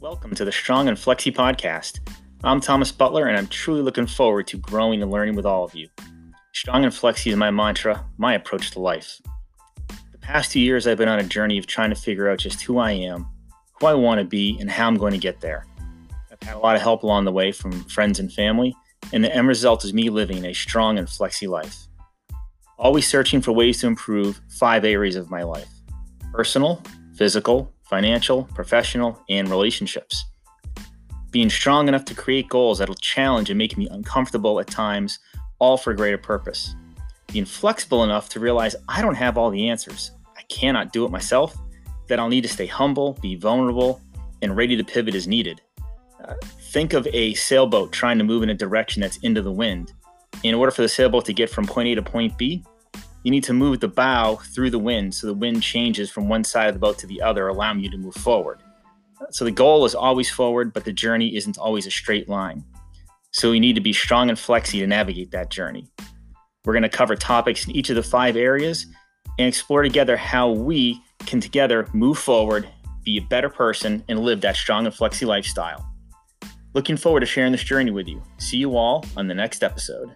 Welcome to the Strong and Flexi podcast. I'm Thomas Butler, and I'm truly looking forward to growing and learning with all of you. Strong and Flexi is my mantra, my approach to life. The past two years, I've been on a journey of trying to figure out just who I am, who I want to be, and how I'm going to get there. I've had a lot of help along the way from friends and family, and the end result is me living a strong and flexi life. Always searching for ways to improve five areas of my life personal, physical, financial, professional, and relationships. Being strong enough to create goals that'll challenge and make me uncomfortable at times, all for greater purpose. Being flexible enough to realize I don't have all the answers. I cannot do it myself, that I'll need to stay humble, be vulnerable, and ready to pivot as needed. Uh, think of a sailboat trying to move in a direction that's into the wind. In order for the sailboat to get from point A to point B, you need to move the bow through the wind so the wind changes from one side of the boat to the other, allowing you to move forward. So the goal is always forward, but the journey isn't always a straight line. So you need to be strong and flexi to navigate that journey. We're going to cover topics in each of the five areas and explore together how we can together move forward, be a better person, and live that strong and flexi lifestyle. Looking forward to sharing this journey with you. See you all on the next episode.